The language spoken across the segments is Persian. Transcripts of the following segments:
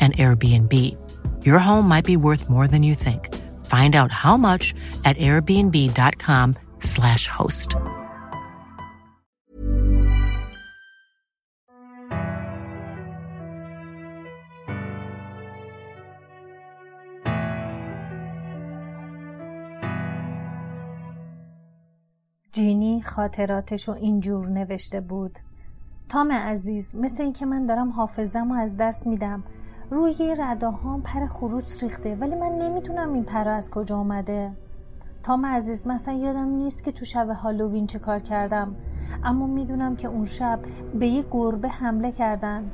an Airbnb. Your home might be worth more than you think. Find out how much at airbnb.com/slash host. جینی خاطراتشو اینجور نوشته بود تام عزیز مثل اینکه من دارم حافظم از دست میدم روی رداهام پر خروس ریخته ولی من نمی‌دونم این پر از کجا آمده تام عزیز مثلا یادم نیست که تو شب هالووین چه کار کردم. اما می‌دونم که اون شب به یه گربه حمله کردن.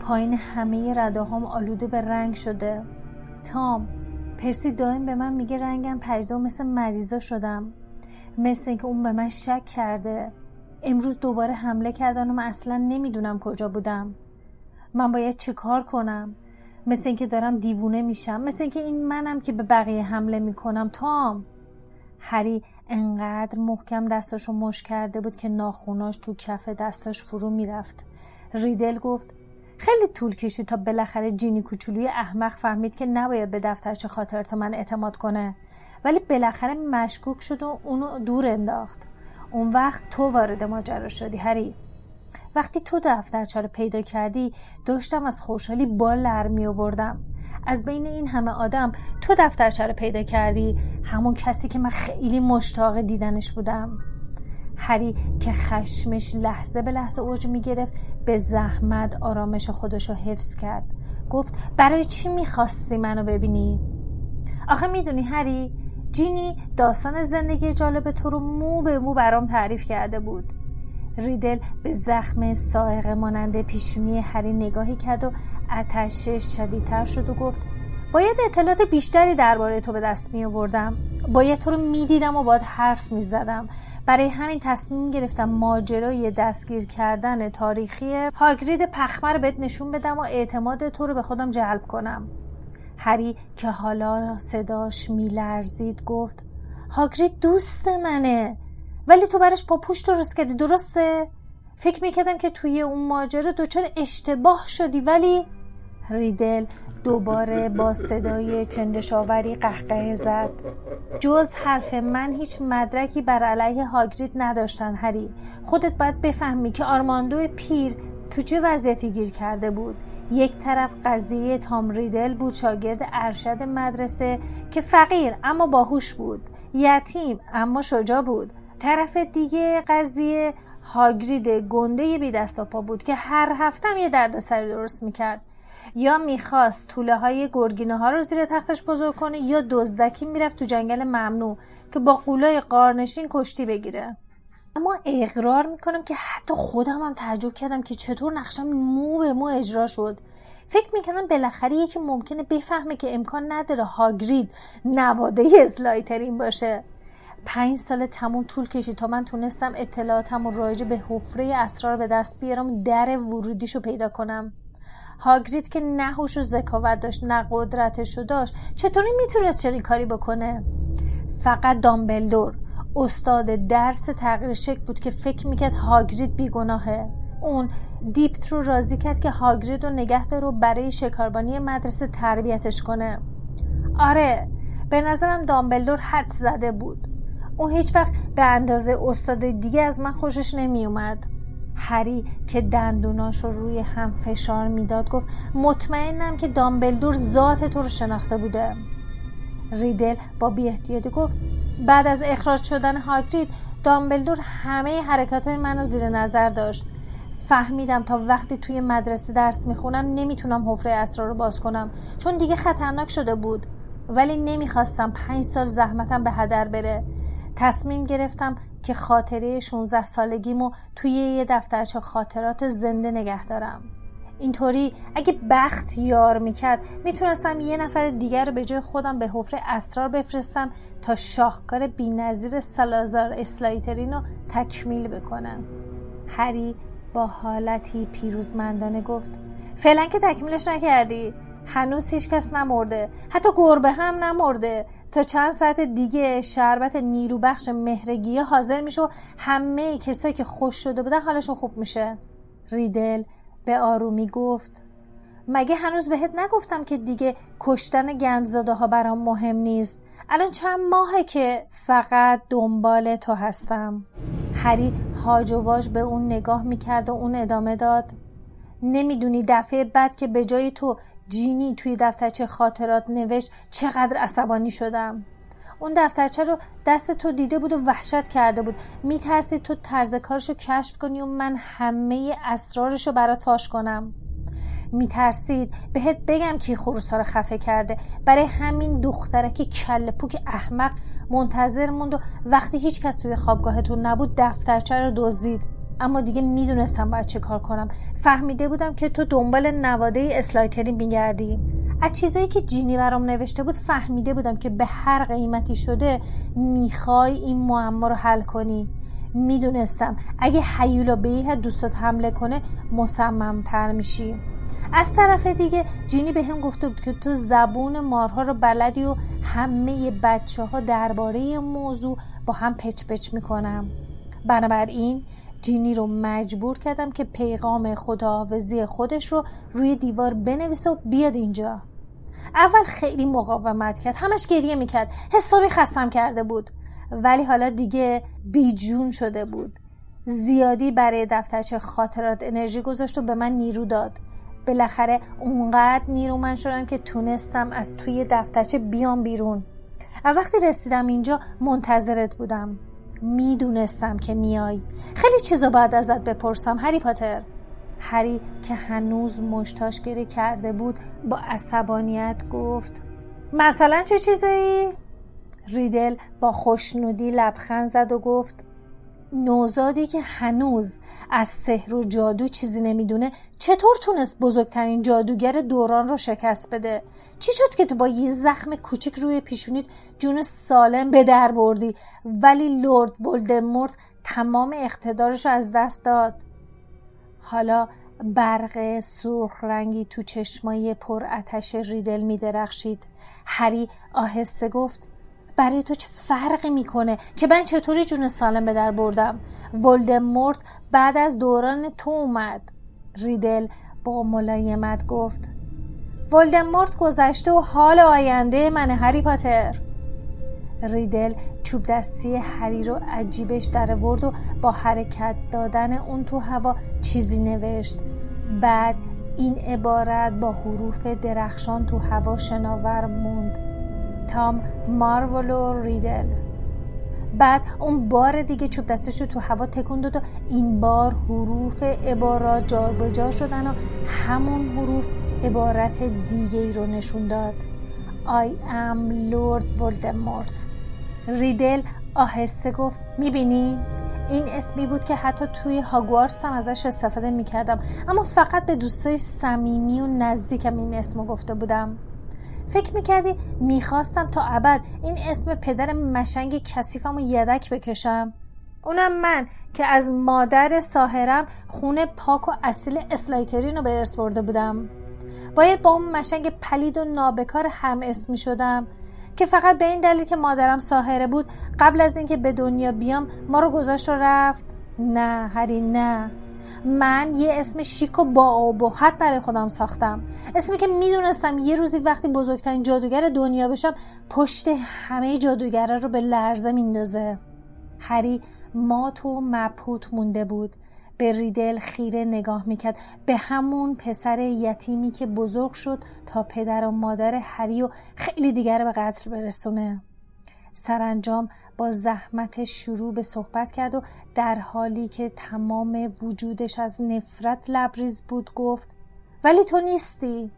پایین همه رداهام آلوده به رنگ شده. تام پرسی دائم به من میگه رنگم پریده مثل مریضا شدم. مثل اینکه اون به من شک کرده. امروز دوباره حمله کردن و من اصلا نمی‌دونم کجا بودم. من باید چه کار کنم؟ مثل اینکه دارم دیوونه میشم مثل اینکه این منم که به بقیه حمله می‌کنم. تام. هری انقدر محکم دستاشو مش کرده بود که ناخوناش تو کف دستاش فرو می‌رفت. ریدل گفت خیلی طول کشید تا بالاخره جینی کوچولوی احمق فهمید که نباید به دفترچه خاطرات من اعتماد کنه. ولی بالاخره مشکوک شد و اونو دور انداخت. اون وقت تو وارد ماجرا شدی هری. وقتی تو دفترچه رو پیدا کردی داشتم از خوشحالی بال لر می آوردم از بین این همه آدم تو دفترچه رو پیدا کردی؟ همون کسی که من خیلی مشتاق دیدنش بودم. هری که خشمش لحظه به لحظه اوج می گرفت به زحمت آرامش خودش رو حفظ کرد. گفت برای چی می‌خواستی منو ببینی؟ آخه می‌دونی هری جینی داستان زندگی جالب تو رو مو به مو برام تعریف کرده بود. ریدل به زخم سائق مانند پیشونی هری نگاهی کرد و اتشش شدیدتر شد و گفت باید اطلاعات بیشتری درباره تو به دست می آوردم. باید تو رو می دیدم و باید حرف می زدم. برای همین تصمیم گرفتم ماجرای دستگیر کردن تاریخی هاگرید پخمه رو بهت نشون بدم و اعتماد تو رو به خودم جلب کنم. هری که حالا صداش میلرزید گفت هاگرید دوست منه. ولی تو برش با پوش درست کردی درسته؟ فکر می‌کردم که توی اون ماجرا دچار اشتباه شدی ولی ریدل دوباره با صدای چندشاوری قهقه زد. جز حرف من هیچ مدرکی بر علیه هاگرید نداشتن هری. خودت باید بفهمی که آرماندو پیر تو چه وضعیتی گیر کرده بود. یک طرف قضیه تام ریدل بود شاگرد ارشد مدرسه که فقیر اما باهوش بود. یتیم اما شجاع بود. طرف دیگه قضیه هاگرید گنده بی دست و پا بود که هر هفتم یه دردسر درست می‌کرد. یا می‌خواست طوله های گرگینه ها رو زیر تختش بزرگ کنه یا دزدکی می‌رفت تو جنگل ممنوع که با قولای قارنشین کشتی بگیره. اما اقرار می‌کنم که حتی خودم هم تعجب کردم که چطور نقشم مو به مو اجرا شد. فکر می‌کنم بالاخره یکی ممکنه بفهمه که امکان نداره هاگرید نواده اسلایترین باشه. پنج سال تموم طول کشید تا من تونستم اطلاعاتم و رایج به حفره اسرار به دست بیارم و در ورودیشو پیدا کنم. هاگرید که نه هوش و ذکاوت داشت نه قدرتشو داشت چطوری می‌تونست چنین کاری بکنه؟ فقط دامبلدور استاد درس تغییر شکل بود که فکر می‌کرد هاگرید بیگناهه. اون دیپت رو راضی کرد که هاگرید رو نگه رو برای شکاربانی مدرسه تربیتش کنه. آره به نظرم دامبلدور حد زده بود. اون هیچ وقت به اندازه استاد دیگه از من خوشش نمیومد هری که دندوناش رو روی هم فشار می‌داد گفت مطمئنم که دامبلدور ذات تو رو شناخته بوده. ریدل با بیاحتیاطی گفت بعد از اخراج شدن هاگرید دامبلدور همه حرکات منو زیر نظر داشت. فهمیدم تا وقتی توی مدرسه درس می‌خونم نمی‌تونم حفره اسرار رو باز کنم چون دیگه خطرناک شده بود. ولی نمی‌خواستم پنج سال زحمتم به هدر بره. تصمیم گرفتم که خاطره 16 سالگیمو توی یه دفترچه خاطرات زنده نگه دارم. اینطوری اگه بخت یار می‌کرد می‌تونستم یه نفر دیگر رو به جای خودم به حفره اسرار بفرستم تا شاهکار بینظیر سلازار اسلایترین رو تکمیل بکنم. هری با حالتی پیروزمندانه گفت فعلا که تکمیلش نکردی؟ هنوز هیچ کس نمرده. حتی گربه هم نمرده. تا چند ساعت دیگه شربت نیروبخش مهرگیه حاضر میشه و همه کسایی که خوش شده بودن حالشون خوب میشه. ریدل به آرومی گفت مگه هنوز بهت نگفتم که دیگه کشتن گندزاده ها برام مهم نیست؟ الان چند ماهه که فقط دنبال تو هستم. هری هاج و واج به اون نگاه می‌کرد و اون ادامه داد. نمی‌دونی دفعه بعد که به جای تو جینی توی دفترچه خاطرات نوشت چقدر عصبانی شدم. اون دفترچه رو دست تو دیده بود و وحشت کرده بود. میترسی تو طرز کارش رو کشف کنی و من همه اسرارش رو برات فاش کنم. میترسید بهت بگم کی خروسا رو خفه کرده. برای همین دخترک کل پوک احمق منتظر موند و وقتی هیچ کس توی خوابگاهتون نبود دفترچه رو دزدید. اما دیگه می‌دونستم باید چه کار کنم. فهمیده بودم که تو دنبال نواده اسلایتری میگردی. از چیزایی که جینی برام نوشته بود فهمیده بودم که به هر قیمتی شده می‌خوای این معما رو حل کنی. می‌دونستم اگه حیولا به دوستات حمله کنه مصممتر میشی. از طرف دیگه جینی به هم گفته بود که تو زبون مارها رو بلدی و همه بچه ها درباره موضوع با هم پچ پچ می‌کنم. بنابراین جینی رو مجبور کردم که پیغام خداحافظی خودش رو روی دیوار بنویسه و بیاد اینجا. اول خیلی مقاومت کرد همش گریه می‌کرد حسابی خستم کرده بود. ولی حالا دیگه بیجون شده بود. زیادی برای دفترچه خاطرات انرژی گذاشت و به من نیرو داد. بالاخره اونقدر نیرومند شدم که تونستم از توی دفترچه بیام بیرون. وقتی رسیدم اینجا منتظرت بودم. می‌دونستم که میای خیلی چیزا باید ازت بپرسم هری پاتر هری که هنوز مشتاش گری کرده بود با عصبانیت گفت مثلا چه چیزایی؟ ریدل با خوشنودی لبخند زد و گفت نوزادی که هنوز از سحر و جادو چیزی نمی‌دونه چطور تونست بزرگترین جادوگر دوران رو شکست بده؟ چی شد که تو با یه زخم کوچک روی پیشونیت جون سالم به در بردی ولی لورد ولدمورت تمام اقتدارش رو از دست داد؟ حالا برق سرخ رنگی تو چشمای پر اتش ریدل می درخشید هری آهسته گفت برای تو چه فرقی می‌کنه که من چطوری جون سالم به در بردم؟ ولدمورت بعد از دوران تو اومد. ریدل با ملایمت گفت ولدمورت گذشته و حال آینده من هری پاتر. ریدل چوب دستی هری رو عجیبش در ورد و با حرکت دادن اون تو هوا چیزی نوشت. بعد این عبارت با حروف درخشان تو هوا شناور موند. تام مارولو ریدل. بعد اون بار دیگه چوب دستش رو تو هوا تکون داد و این بار حروف عبارات جابجا شدن و همون حروف عبارت دیگه ای رو نشون داد. I am Lord Voldemort. ریدل آهسته گفت می‌بینی؟ این اسمی بود که حتی توی هاگوارتس هم ازش استفاده می‌کردم. اما فقط به دوستای صمیمی و نزدیکم این اسمو گفته بودم. فکر می‌کردی می‌خواستم تا ابد این اسم پدر مشنگ کثیفم و یدک بکشم؟ اونم من که از مادر ساهرم خونه پاک و اصیل اسلایترین رو به ارث برده بودم. باید با اون مشنگ پلید و نابکار هم اسمی شدم که فقط به این دلیل که مادرم ساهره بود قبل از اینکه به دنیا بیام ما رو گذاشت و رفت. نه هری نه. من یه اسم شیک و با ابهت برای خودم ساختم. اسمی که می‌دونستم یه روزی وقتی بزرگترین جادوگر دنیا بشم پشت همه جادوگره رو به لرزه میندازه. هری مات و مبهوت مونده بود. به ریدل خیره نگاه می‌کرد. به همون پسر یتیمی که بزرگ شد تا پدر و مادر هری و خیلی دیگر به قتل برسونه. سرانجام با زحمت شروع به صحبت کرد و در حالی که تمام وجودش از نفرت لبریز بود گفت ولی تو نیستی؟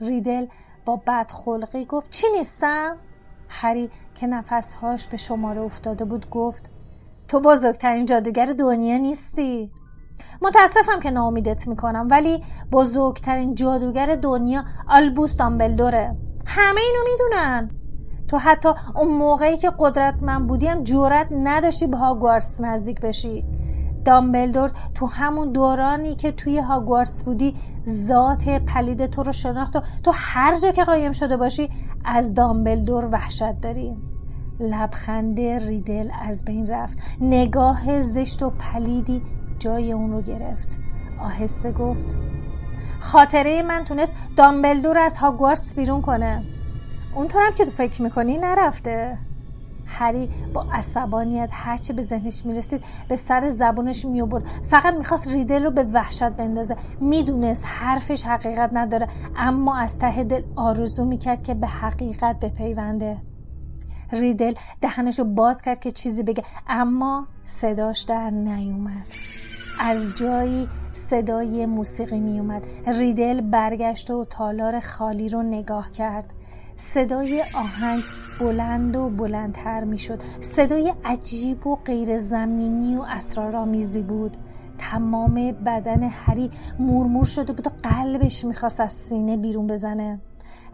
ریدل با بدخلقی گفت چی نیستم؟ هری که نفسهاش به شماره افتاده بود گفت تو بزرگترین جادوگر دنیا نیستی. متاسفم که ناامیدت می‌کنم ولی بزرگترین جادوگر دنیا آلبوس دامبلدوره. همه اینو می‌دونن. تو حتی اون موقعی که قدرت من بودیم جورت نداشتی به هاگوارتس نزدیک بشی. دامبلدور تو همون دورانی که توی هاگوارتس بودی ذات پلید تو رو شناخت و تو هر جا که قایم شده باشی از دامبلدور وحشت داری. لبخند ریدل از بین رفت. نگاه زشت و پلیدی جای اون رو گرفت. آهسته گفت خاطره من تونست دامبلدور از هاگوارتس بیرون کنه. اونطورم که تو فکر می‌کنی نرفته. هری با عصبانیت هرچه به ذهنش می‌رسید به سر زبونش میوبرد فقط می‌خواست ریدل رو به وحشت بندازه. می‌دونست حرفش حقیقت نداره اما از ته دل آرزو می‌کرد که به حقیقت بپیونده. ریدل دهنشو باز کرد که چیزی بگه اما صداش در نیومد. از جایی صدای موسیقی میومد ریدل برگشت و تالار خالی رو نگاه کرد. صدای آهنگ بلند و بلندتر می‌شد. صدای عجیب و غیر زمینی و اسرارآمیزی بود. تمام بدن هری مورمور شده بود و قلبش می‌خواست از سینه بیرون بزنه.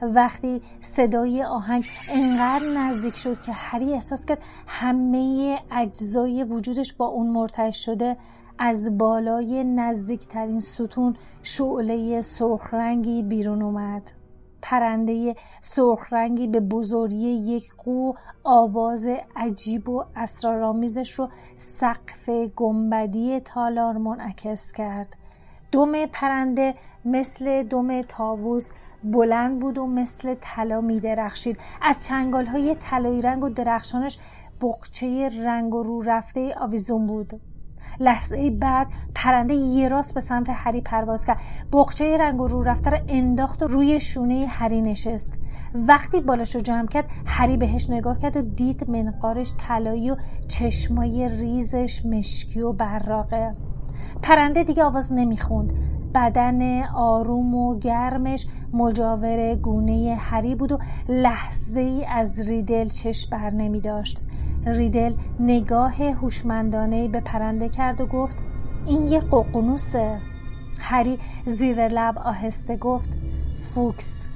وقتی صدای آهنگ انقدر نزدیک شد که هری احساس کرد همه اجزای وجودش با اون مرتعش شده از بالای نزدیکترین ستون شعله سرخرنگی بیرون اومد. پرنده سرخرنگی به بزرگی یک قو آواز عجیب و اسرارآمیزش رو سقف گنبدی تالار منعکس کرد. دم پرنده مثل دم تاووس بلند بود و مثل طلا می درخشید از چنگال های طلایی رنگ و درخشانش بقچه رنگ و رو رفته آویزون بود. لحظه بعد پرنده یه راست به سمت هری پرواز کرد. بقچه رنگ و رو رفته رو انداخت و روی شونه هری نشست. وقتی بالش رو جمع کرد هری بهش نگاه کرد و دید منقارش طلایی و چشمای ریزش مشکی و براقه. پرنده دیگه آواز نمی‌خوند. بدن آروم و گرمش مجاور گونه هری بود و لحظه ای از ریدل چشم بر نمی داشت. ریدل نگاه هوشمندانه به پرنده کرد و گفت این یه ققنوسه. هری زیر لب آهسته گفت فوکس.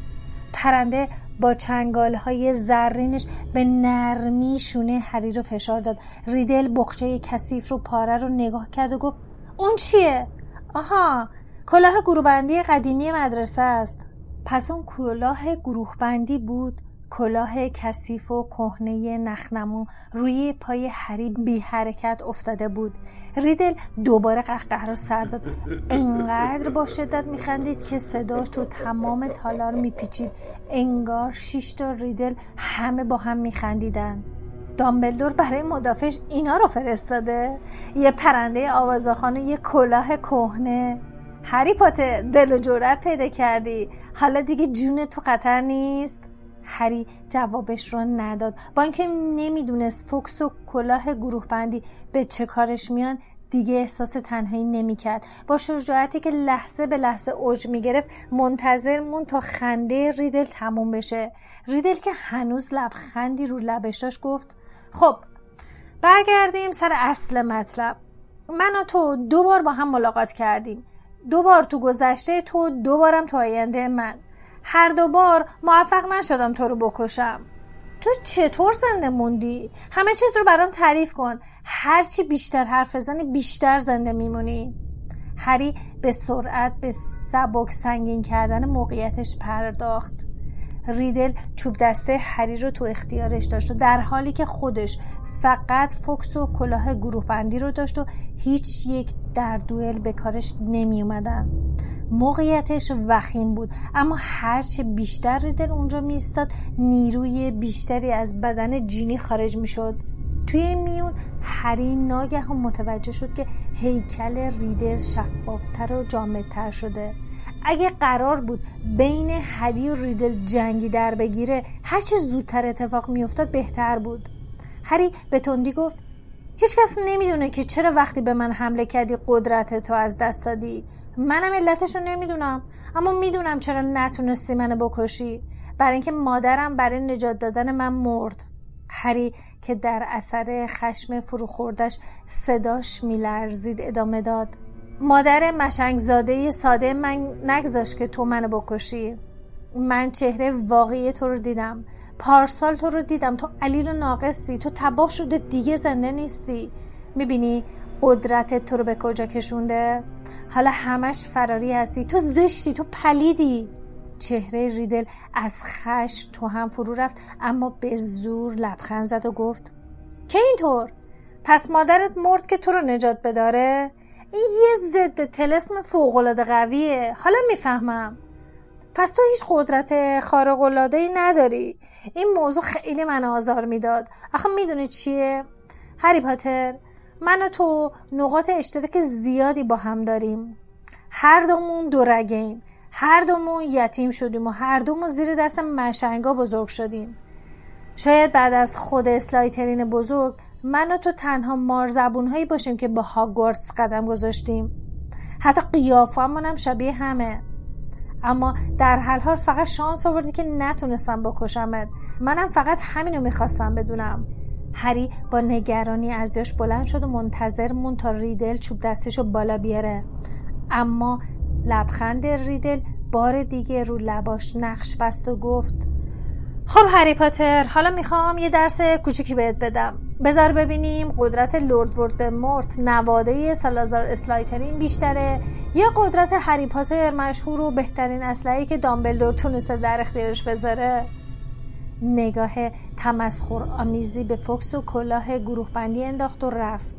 پرنده با چنگال های زرینش به نرمی شونه هری رو فشار داد. ریدل بخچه کثیف رو پاره رو نگاه کرد و گفت اون چیه؟ آها کلاه گروهبندی قدیمی مدرسه است. پس اون کلاه گروهبندی بود. کلاه کثیف و کهنه نخنمو روی پای هری بی حرکت افتاده بود. ریدل دوباره قهقه رو سر داد. انقدر با شدت میخندید که صداش تو تمام تالار میپیچید. انگار شش تا ریدل همه با هم میخندیدن. دامبلدور برای مدافعش اینا رو فرستاده؟ یه پرنده آوازاخانه یه کلاه کهنه. هری پاتر دل و جرأت پیدا کردی. حالا دیگه جون تو خطر نیست؟ هری جوابش رو نداد. با اینکه نمی‌دونست فوکس و کلاه گروه بندی به چه کارش میان دیگه احساس تنهایی نمی‌کرد. با شجاعتی که لحظه به لحظه اوج می‌گرفت منتظر مون تا خنده ریدل تموم بشه. ریدل که هنوز لبخندی رو لبش داشت گفت خب برگردیم سر اصل مطلب. من و تو دو بار با هم ملاقات کردیم. دو بار تو گذشته تو دو بارم تو آینده من. هر دو بار موفق نشدم تو رو بکشم. تو چطور زنده موندی؟ همه چیز رو برام تعریف کن. هرچی بیشتر حرف بزنی بیشتر زنده میمونی. هری به سرعت به سبک سنگین کردن موقعیتش پرداخت. ریدل چوب دسته هری رو تو اختیارش داشت و در حالی که خودش فقط فوکس و کلاه گروه بندی رو داشت و هیچ یک در دوئل به کارش نمی اومدن. موقعیتش وخیم بود اما هرچه بیشتر ریدل اونجا میستاد نیروی بیشتری از بدن جینی خارج می‌شد توی این میون هری هم متوجه شد که هیکل ریدل شفافتر و جامدتر شده اگه قرار بود بین هری و ریدل جنگی در بگیره هرچه زودتر اتفاق میافتاد بهتر بود. هری به تندی گفت هیچکس نمی‌دونه که چرا وقتی به من حمله کردی قدرت تو از دست دادی. منم علتش رو نمی‌دونم اما می‌دونم چرا نتونستی منو بکشی. برای اینکه مادرم برای نجات دادن من مرد. هری که در اثر خشم فروخوردش صداش میلرزید ادامه داد. مادر مشنگزاده ساده من نگذاشت که تو منو بکشی. من چهره واقعی تو رو دیدم. پارسال تو رو دیدم. تو علیل و ناقصی. تو تباه شده دیگه زنده نیستی. می‌بینی قدرت تو رو به کجا کشونده؟ حالا همش فراری هستی. تو زشتی. تو پلیدی. چهره ریدل از خشم تو هم فرو رفت. اما به زور لبخند زد و گفت که اینطور؟ پس مادرت مرد که تو رو نجات بداره؟ این یه ضد تلسم فوقالعاده قویه. حالا می‌فهمم. پس تو هیچ قدرت خارق ای نداری. این موضوع خیلی من آزار می‌داد. آخه می‌دونی چیه؟ هری پاتر من و تو نقاط اشتراک زیادی با هم داریم. هر دومون دورگیم هر دومون یتیم شدیم و هر دومون زیر دست مشنگا بزرگ شدیم. شاید بعد از خود اسلایترین بزرگ من و تو تنها مارزبون هایی باشیم که با هاگوارتس قدم گذاشتیم. حتی قیافمون هم شبیه همه. اما در حال حال فقط شانس آوردی که نتونستم بکشمت. منم فقط همینو می‌خواستم بدونم. هری با نگرانی از جاش بلند شد و منتظر مون تا ریدل چوب دستشو بالا بیاره. اما لبخند ریدل بار دیگه رو لباش نقش بست و گفت خب هری پاتر حالا می‌خوام یه درس کوچیکی بهت بدم. بذار ببینیم قدرت لورد ورد نواده سالازار اسلایترین بیشتره یا قدرت هری پاتر مشهور و بهترین اسلحه‌ای که دامبلدور تونسته در اختیارش بذاره؟ نگاه تمسخر آمیزی به فوکس و کلاه گروه بندی انداخت و رفت.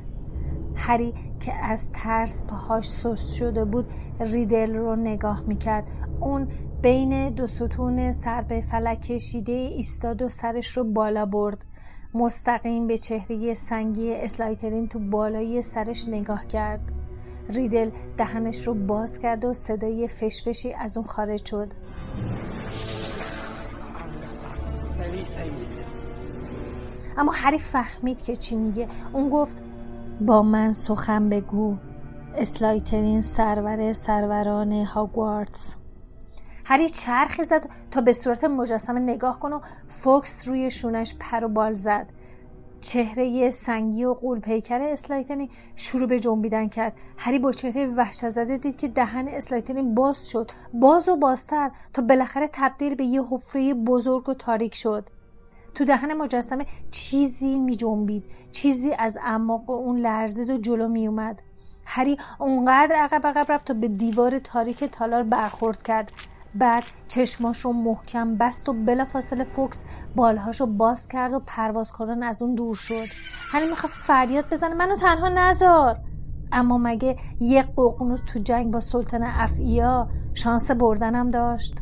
هری که از ترس پاهاش سست شده بود ریدل رو نگاه می‌کرد. اون بین دو ستون سر به فلک کشیده ایستاد و سرش رو بالا برد. مستقیم به چهره سنگی اسلایترین تو بالای سرش نگاه کرد. ریدل دهنش رو باز کرد و صدای فشفشی از اون خارج شد. اما هری فهمید که چی میگه. اون گفت با من سخن بگو اسلایترین سرور سروران هاگوارتس. هری چرخی زد تا به صورت مجسمه نگاه کنه و فوکس روی شونش پر و بال زد. چهره سنگی و غول پیکر اسلایترین شروع به جنبیدن کرد. هری با چهره وحشت زده دید که دهن اسلایترین باز شد. باز و بازتر تا بالاخره تبدیل به یه حفره بزرگ و تاریک شد. تو دهن مجسمه چیزی می جنبید. چیزی از اعماق اون لرزید و جلو می اومد. هری اونقدر عقب عقب رفت تا به دیوار تاریک تالار برخورد کرد. بعد چشماش رو محکم بست و بلافاصله فوکس بالهاش رو باز کرد و پرواز کنن از اون دور شد. هری می‌خواست فریاد بزنه منو تنها نذار. اما مگه یک ققنوس تو جنگ با سلطان افعیا شانس بردنم داشت؟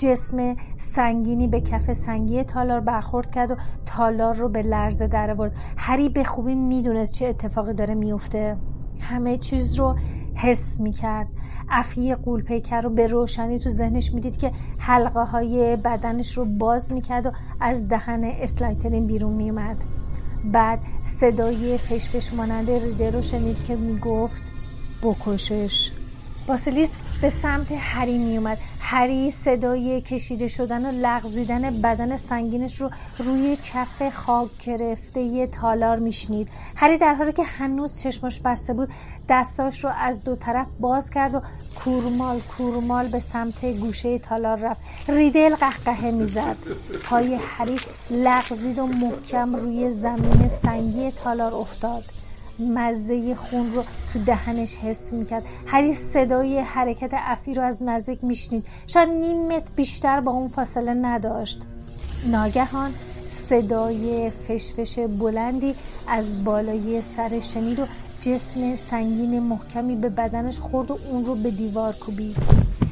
جسم سنگینی به کف سنگی تالار برخورد کرد و تالار رو به لرزه در آورد هری به خوبی می‌دونست چه اتفاقی داره میفته همه چیز رو حس می کرد افی قولپیکر رو به روشنی تو ذهنش می‌دید که حلقه های بدنش رو باز می‌کرد و از دهن اسلایترین بیرون میومد بعد صدای فشفش مانند ریده رو شنید که می‌گفت بکشش. باسیلیسک به سمت هری می اومد هری صدای کشیده شدن و لغزیدن بدن سنگینش رو روی کف خاک گرفته تالار میشنید. هری در حالی که هنوز چشماش بسته بود دستاش رو از دو طرف باز کرد و کورمال کورمال به سمت گوشه تالار رفت. ریدل قهقهه می‌زد. پای هری لغزید و محکم روی زمین سنگی تالار افتاد. مزه خون رو تو دهنش حس می‌کرد. هری صدای حرکت افی رو از نزدیک میشنید. شاید نیم متر بیشتر با اون فاصله نداشت. ناگهان صدای فشفش بلندی از بالای سر شنید و جسم سنگین محکمی به بدنش خورد و اون رو به دیوار کوبید.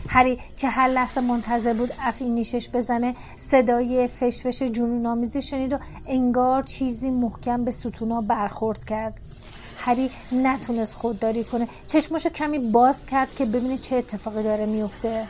هری که هر لحظه منتظر بود افی نیشش بزنه صدای فشفش جنون آمیزی شنید و انگار چیزی محکم به ستونا برخورد کرد. هری نتونست خودداری کنه. چشمشو کمی باز کرد که ببینه چه اتفاقی داره میفته.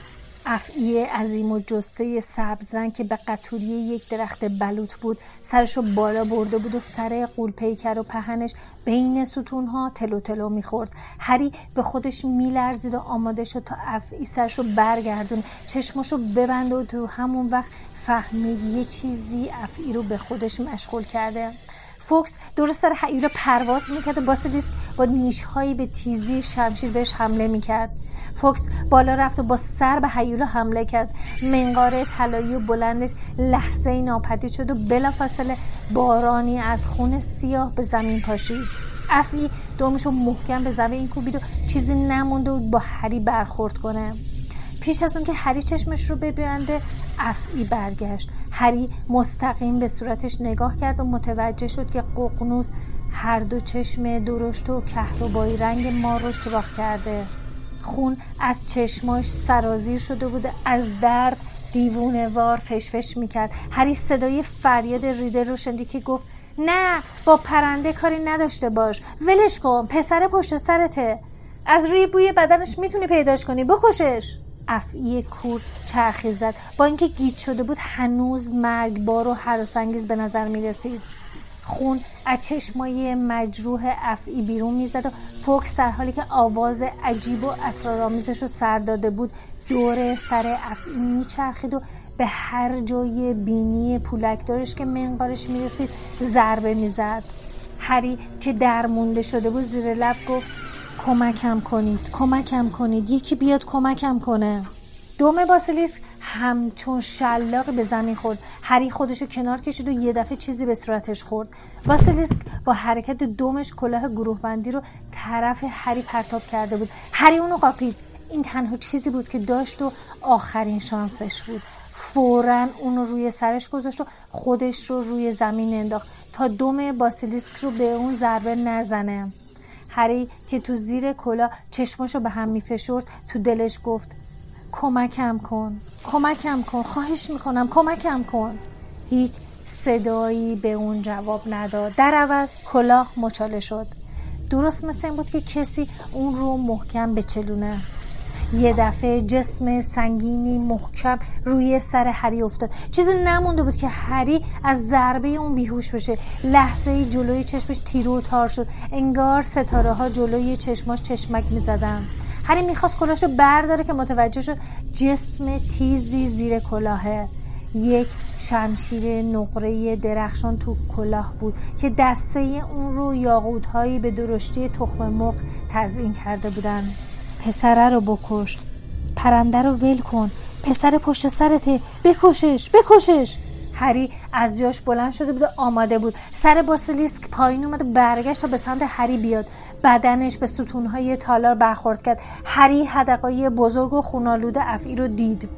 افعی عظیم و جسه سبز رنگ که به قطوری یک درخت بلوط بود سرشو بالا برده بود و سر قول پیکر و پهنش بین ستونها تلو تلو می‌خورد. هری به خودش میلرزید و آماده شد تا افعی سرشو برگردون چشمشو ببند و تو همون وقت فهمید یه چیزی افعی رو به خودش مشغول کرده. فوکس درست سر حیولا پرواز می‌کرد و باسیلیس با نیشهایی به تیزی شمشیر بهش حمله می‌کرد. فوکس بالا رفت و با سر به حیولا حمله کرد. منقاره طلایی و بلندش لحظه ناپدید شد و بلافاصله بارانی از خون سیاه به زمین پاشید. افی دومشو محکم به زمین کوبید و چیزی نمونده بود با هری برخورد کنه. پیش از اون که هری چشمش رو ببینده افعی برگشت. هری مستقیم به صورتش نگاه کرد و متوجه شد که ققنوس هر دو چشم درشت و کهربایی رنگ ما رو سراخ کرده. خون از چشماش سرازیر شده بوده از درد دیوونه وار فشفش می‌کرد. هری صدای فریاد ریده رو شنیدی که گفت نه با پرنده کاری نداشته باش. ولش کن پسر پشت سرته. از روی بوی بدنش می‌تونی پیداش کنی. بکشش. افعی کور چرخی زد. با اینکه گیج شده بود هنوز مرگبار و حراسانگیز به نظر می رسید خون از چشمای مجروح افعی بیرون می‌زد و فوکس در حالی که آواز عجیب و اسرارآمیزش رو سر داده بود دور سر افعی میچرخید و به هر جای بینی پولکدارش که منقارش می‌رسید ضربه می‌زد. هری که درمونده شده بود زیر لب گفت کمکم کنید کمکم کنید. یکی بیاد کمکم کنه. دوم باسیلیسک همچون شلاقی به زمین خورد. هری خودشو کنار کشید و یه دفعه چیزی به صورتش خورد. باسیلیسک با حرکت دومش کلاه گروه بندی رو طرف هری پرتاب کرده بود. هری اونو قاپید. این تنها چیزی بود که داشت و آخرین شانسش بود. فورا اونو روی سرش گذاشت و خودش رو روی زمین انداخت. تا دوم باسیلیسک رو به اون ضربه نزنه. هری که تو زیر کلا چشماشو به هم میفشرد تو دلش گفت کمکم کن کمکم کن خواهش می‌کنم کمکم کن. هیچ صدایی به اون جواب نداد. در عوض کلاه مچاله شد. درست مثل این بود که کسی اون رو محکم بچلونه یه دفعه جسم سنگینی محکم روی سر هری افتاد. چیزی نمونده بود که هری از ضربه اون بیهوش بشه. لحظه جلوی چشمش تیرو و تار شد. انگار ستاره ها جلوی چشماش چشمک می‌زدن. هری می‌خواست کلاشو برداره که متوجه شد جسم تیزی زیر کلاهه. یک شمشیر نقره درخشان تو کلاه بود که دسته اون رو یاقوت به درشتی تخم مرغ تزیین کرده بودن. پسره رو بکشت. پرنده رو ول کن. پسر پشت سرته بکشش بکشش. هری از جاش بلند شده بود آماده بود. سر باسیلیسک پایین اومد برگشت تا به سمت هری بیاد. بدنش به ستونهای تالار برخورد کرد. هری حدقای بزرگ و خونالود افعی رو دید.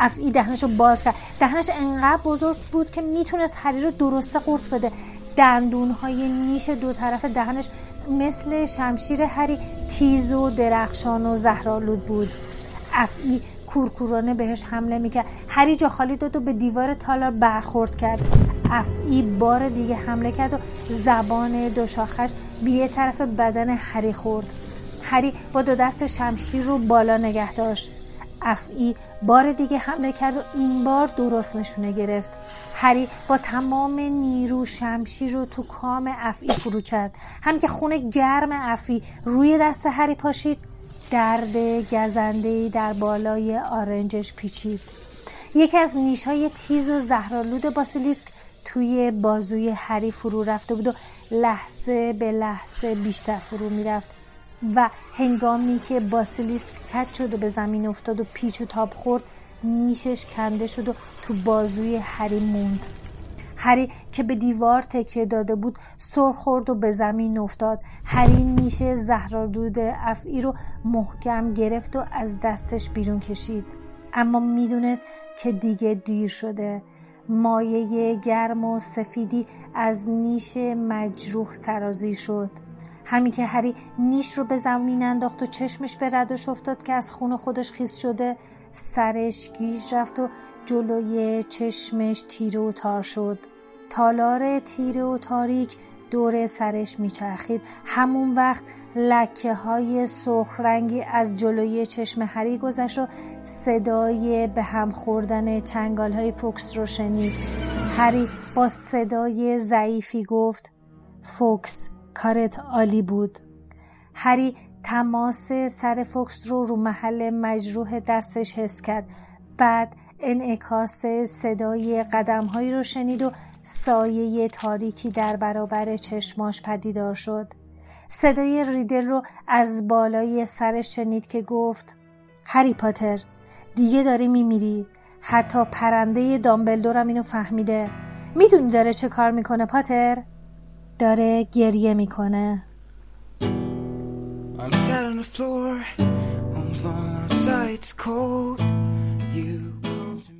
افعی دهنش رو باز کرد. دهنش انقدر بزرگ بود که می‌تونست هری رو درسته قورت بده. دندونهای نیش دو طرف دهنش مثل شمشیر هری تیز و درخشان و زهرالود بود. افعی کورکورانه بهش حمله می‌کرد. هری جا خالی داد و به دیوار تالار برخورد کرد. افعی بار دیگه حمله کرد و زبان دو شاخش به طرف بدن هری خورد. هری با دو دست شمشیر رو بالا نگه داشت. افعی بار دیگه حمله کرد و این بار درست نشونه گرفت. هری با تمام نیرو شمشیر رو تو کام افعی فرو کرد. هم که خون گرم افعی روی دست هری پاشید درد گزندهی در بالای آرنجش پیچید. یکی از نیشهای تیز و زهرالود باسیلیسک توی بازوی هری فرو رفته بود و لحظه به لحظه بیشتر فرو می‌رفت. و هنگامی که باسیلیسک کت شد و به زمین افتاد و پیچ و تاب خورد نیشش کنده شد و تو بازوی هری موند. هری که به دیوار تکیه داده بود سر خورد و به زمین افتاد. هری نیش زهرالود افعی رو محکم گرفت و از دستش بیرون کشید. اما می‌دونست که دیگه دیر شده. مایه گرم و سفیدی از نیش مجروح سرازی شد. همین که هری نیش رو به زمین انداخت و چشمش به ردش افتاد که از خون خودش خیس شده سرش گیج رفت و جلوی چشمش تیره و تار شد. تالار تیره و تاریک دور سرش میچرخید. همون وقت لکه های سرخ رنگی از جلوی چشم هری گذشت و صدای به هم خوردن چنگال های فوکس رو شنید. هری با صدای ضعیفی گفت فوکس کارت عالی بود. هری تماس سر فوکس رو رو محل مجروح دستش حس کرد. بعد انعکاس صدای قدمهایی رو شنید و سایه تاریکی در برابر چشماش پدیدار شد. صدای ریدل رو از بالای سرش شنید که گفت هری پاتر دیگه داری میمیری. حتی پرنده دامبلدورم اینو فهمیده. می‌دونی داره چه کار می‌کنه پاتر؟ داره گریه می‌کنه.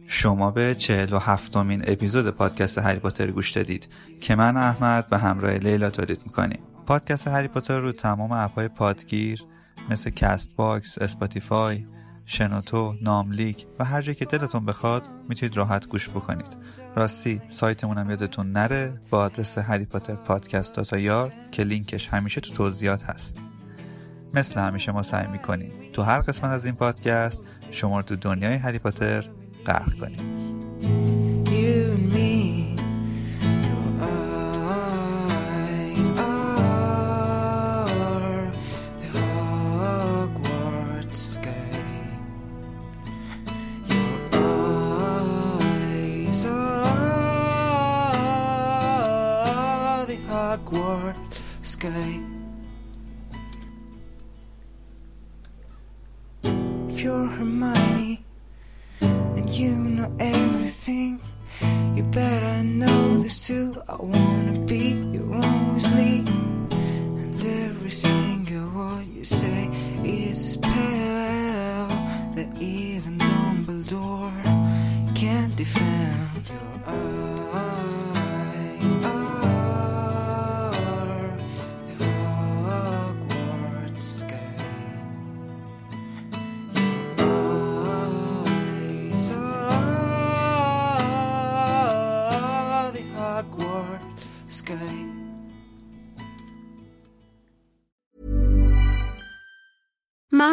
شما به چهل و هفتمین اپیزود پادکست هری پاتر گوش دادید که من احمد به همراه لیلا تولید می‌کنیم. پادکست هری پاتر رو تمام اپهای پادگیر مثل Castbox، Spotify، شنوتو، ناملیک و هر جایی که دلتون بخواد می‌تونید راحت گوش بکنید. راستی سایتمون هم یادتون نره. با آدرس هری پاتر پادکست dot IR که لینکش همیشه تو توضیحات هست. مثل همیشه ما سعی می‌کنیم تو هر قسمت از این پادکست شما رو تو دنیای هری پاتر غرق کنیم. Sky.